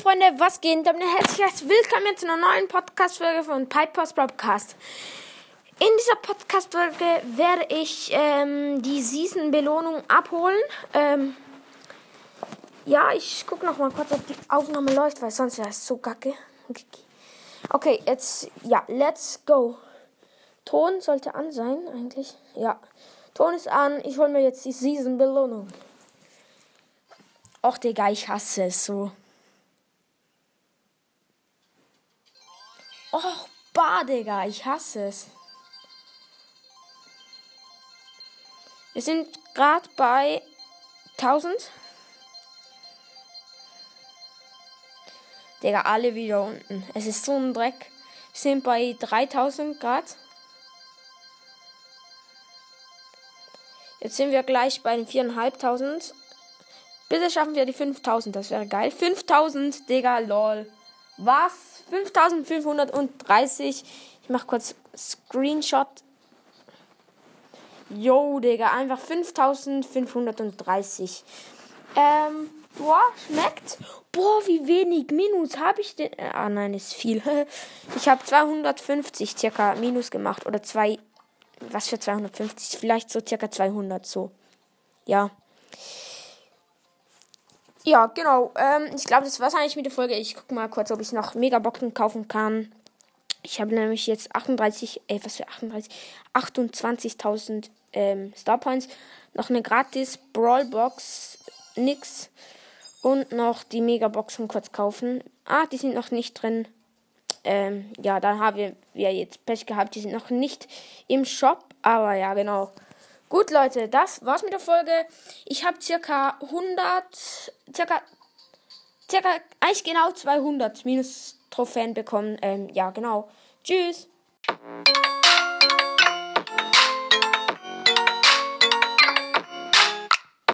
Freunde, was geht? Damit herzlich willkommen zu einer neuen Podcast-Folge von Pipers Podcast. In dieser Podcast-Folge werde ich ähm, die Season-Belohnung abholen. Ähm, ja, ich gucke noch mal kurz, ob die Aufnahme läuft, weil sonst wäre es so kacke. Okay, jetzt, ja, let's go. Ton sollte an sein, eigentlich. Ja, Ton ist an. Ich hole mir jetzt die Season-Belohnung. Och, Digga, ich hasse es so. Bah, Digga, ich hasse es. Wir sind gerade bei 1000. Digga, alle wieder unten. Es ist so ein Dreck. Wir sind bei 3000 Grad. Jetzt sind wir gleich bei den 4500. Bitte schaffen wir die 5000, das wäre geil. 5000, Digga, lol. Was? 5530. Ich mach kurz Screenshot. Yo, Digga, einfach 5530. Ähm, boah, schmeckt. Boah, wie wenig Minus habe ich denn? Ah, nein, ist viel. Ich habe 250 circa Minus gemacht. Oder zwei. Was für 250? Vielleicht so circa 200 so. Ja. Ja, genau. Ähm, ich glaube, das war's eigentlich mit der Folge. Ich gucke mal kurz, ob ich noch Megaboxen kaufen kann. Ich habe nämlich jetzt 38, äh, was für 38? 28.000 ähm, Star Points. Noch eine gratis Brawl Box, nix. Und noch die Megaboxen kurz kaufen. Ah, die sind noch nicht drin. Ähm, ja, dann haben wir jetzt Pech gehabt. Die sind noch nicht im Shop. Aber ja, genau. Gut, Leute, das war's mit der Folge. Ich habe circa 100, circa, circa, eigentlich genau 200 minus Trophäen bekommen. Ähm, ja, genau. Tschüss.